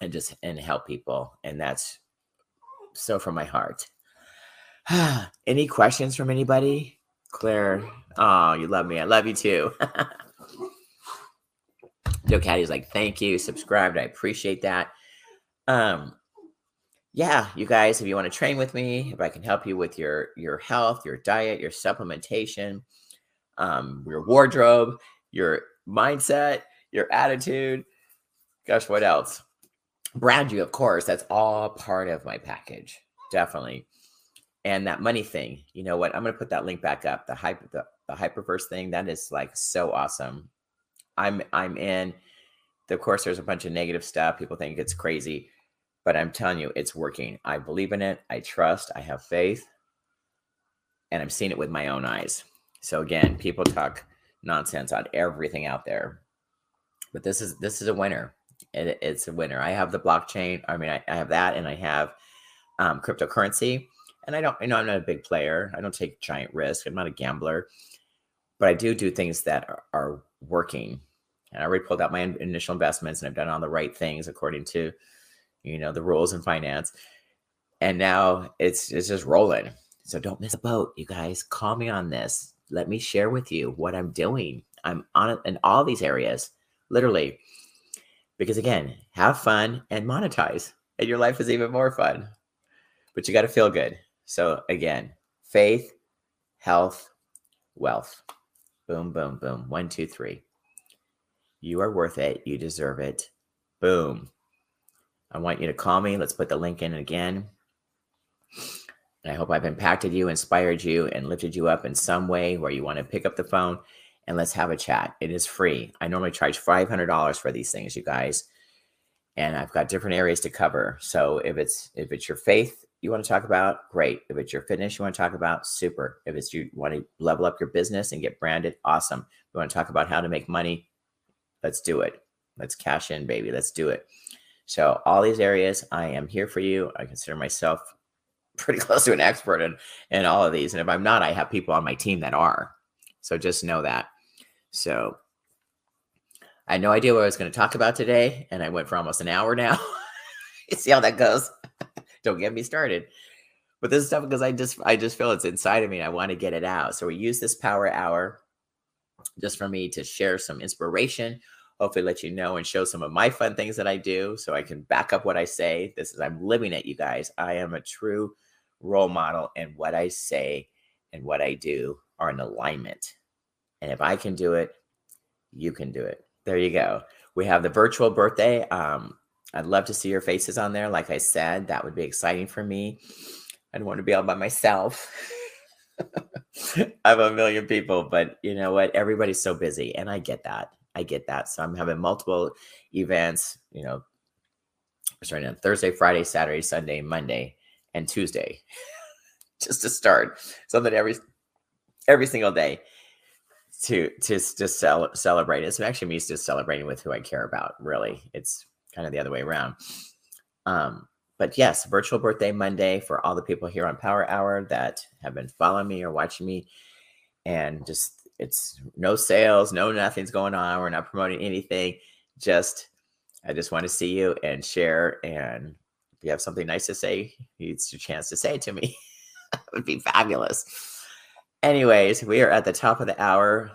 and just and help people. And that's so from my heart. Any questions from anybody? Claire, oh, you love me. I love you too. Joe Caddy's like, thank you, subscribed. I appreciate that. Um, yeah, you guys, if you want to train with me, if I can help you with your your health, your diet, your supplementation, um, your wardrobe, your mindset, your attitude, gosh, what else? Brand you, of course. That's all part of my package. Definitely and that money thing you know what i'm going to put that link back up the hyper the, the hyperverse thing that is like so awesome. I'm i'm in. Of course there's a bunch of negative stuff people think it's crazy but i'm telling you it's working. I believe in it i trust i have faith and i'm seeing it with my own eyes. So again people talk nonsense on everything out there but this is this is a winner. It, it's a winner. I have the blockchain i mean I, I have that and i have um, cryptocurrency and I don't, you know, I'm not a big player. I don't take giant risk. I'm not a gambler, but I do do things that are, are working. And I already pulled out my initial investments and I've done all the right things according to, you know, the rules in finance. And now it's it's just rolling. So don't miss a boat, you guys. Call me on this. Let me share with you what I'm doing. I'm on it in all these areas, literally. Because again, have fun and monetize, and your life is even more fun. But you got to feel good. So again, faith, health, wealth. Boom, boom, boom. One, two, three. You are worth it. You deserve it. Boom. I want you to call me. Let's put the link in again. And I hope I've impacted you, inspired you, and lifted you up in some way where you want to pick up the phone and let's have a chat. It is free. I normally charge $500 for these things, you guys. And I've got different areas to cover. So if it's if it's your faith you want to talk about, great. If it's your fitness you want to talk about, super. If it's you want to level up your business and get branded, awesome. You want to talk about how to make money, let's do it. Let's cash in, baby. Let's do it. So, all these areas, I am here for you. I consider myself pretty close to an expert in, in all of these. And if I'm not, I have people on my team that are. So, just know that. So, I had no idea what I was going to talk about today. And I went for almost an hour now. you see how that goes? Don't get me started. But this stuff because I just I just feel it's inside of me. I want to get it out. So we use this power hour just for me to share some inspiration, hopefully let you know and show some of my fun things that I do so I can back up what I say. This is I'm living it, you guys. I am a true role model and what I say and what I do are in alignment. And if I can do it, you can do it. There you go. We have the virtual birthday. Um, I'd love to see your faces on there. Like I said, that would be exciting for me. I don't want to be all by myself. I have a million people, but you know what? Everybody's so busy, and I get that. I get that. So I'm having multiple events, you know, starting on Thursday, Friday, Saturday, Sunday, Monday, and Tuesday, just to start something every every single day to to to cel- celebrate. It's actually me just celebrating with who I care about. Really, it's kind of the other way around. Um, but yes, virtual birthday Monday for all the people here on Power Hour that have been following me or watching me. And just it's no sales, no nothing's going on. We're not promoting anything. Just I just want to see you and share. And if you have something nice to say, it's your chance to say it to me. that would be fabulous. Anyways, we are at the top of the hour.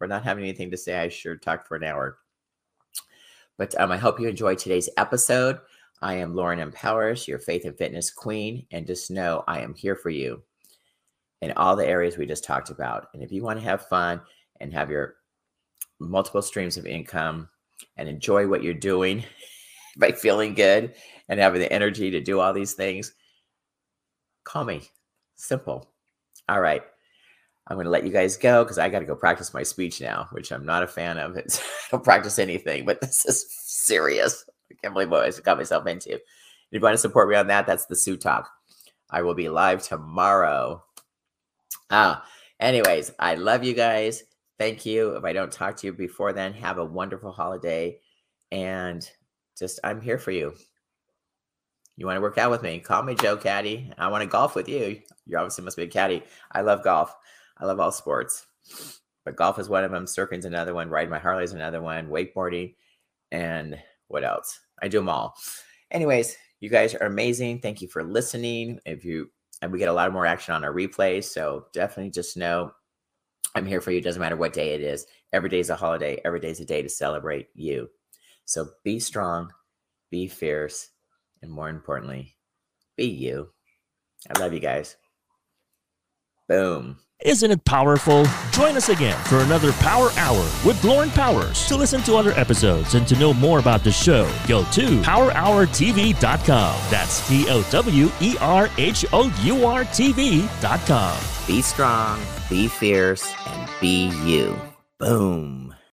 We're not having anything to say. I sure talked for an hour. But um, I hope you enjoyed today's episode. I am Lauren M. Powers, your faith and fitness queen. And just know I am here for you in all the areas we just talked about. And if you want to have fun and have your multiple streams of income and enjoy what you're doing by feeling good and having the energy to do all these things, call me. Simple. All right. I'm going to let you guys go because I got to go practice my speech now, which I'm not a fan of. It's, I don't practice anything, but this is serious. I can't believe what I got myself into. If you want to support me on that, that's the Sue Talk. I will be live tomorrow. Ah, anyways, I love you guys. Thank you. If I don't talk to you before then, have a wonderful holiday. And just, I'm here for you. You want to work out with me? Call me Joe Caddy. I want to golf with you. You obviously must be a caddy. I love golf. I love all sports, but golf is one of them. Surfing's another one. Riding my Harley is another one. Wakeboarding, and what else? I do them all. Anyways, you guys are amazing. Thank you for listening. If you and we get a lot more action on our replays, so definitely just know I'm here for you. Doesn't matter what day it is. Every day is a holiday. Every day is a day to celebrate you. So be strong, be fierce, and more importantly, be you. I love you guys. Boom.
Isn't it powerful? Join us again for another Power Hour with Lauren Powers. To listen to other episodes and to know more about the show, go to powerhourtv.com. That's P O W E R H O U R TV.com.
Be strong, be fierce, and be you. Boom.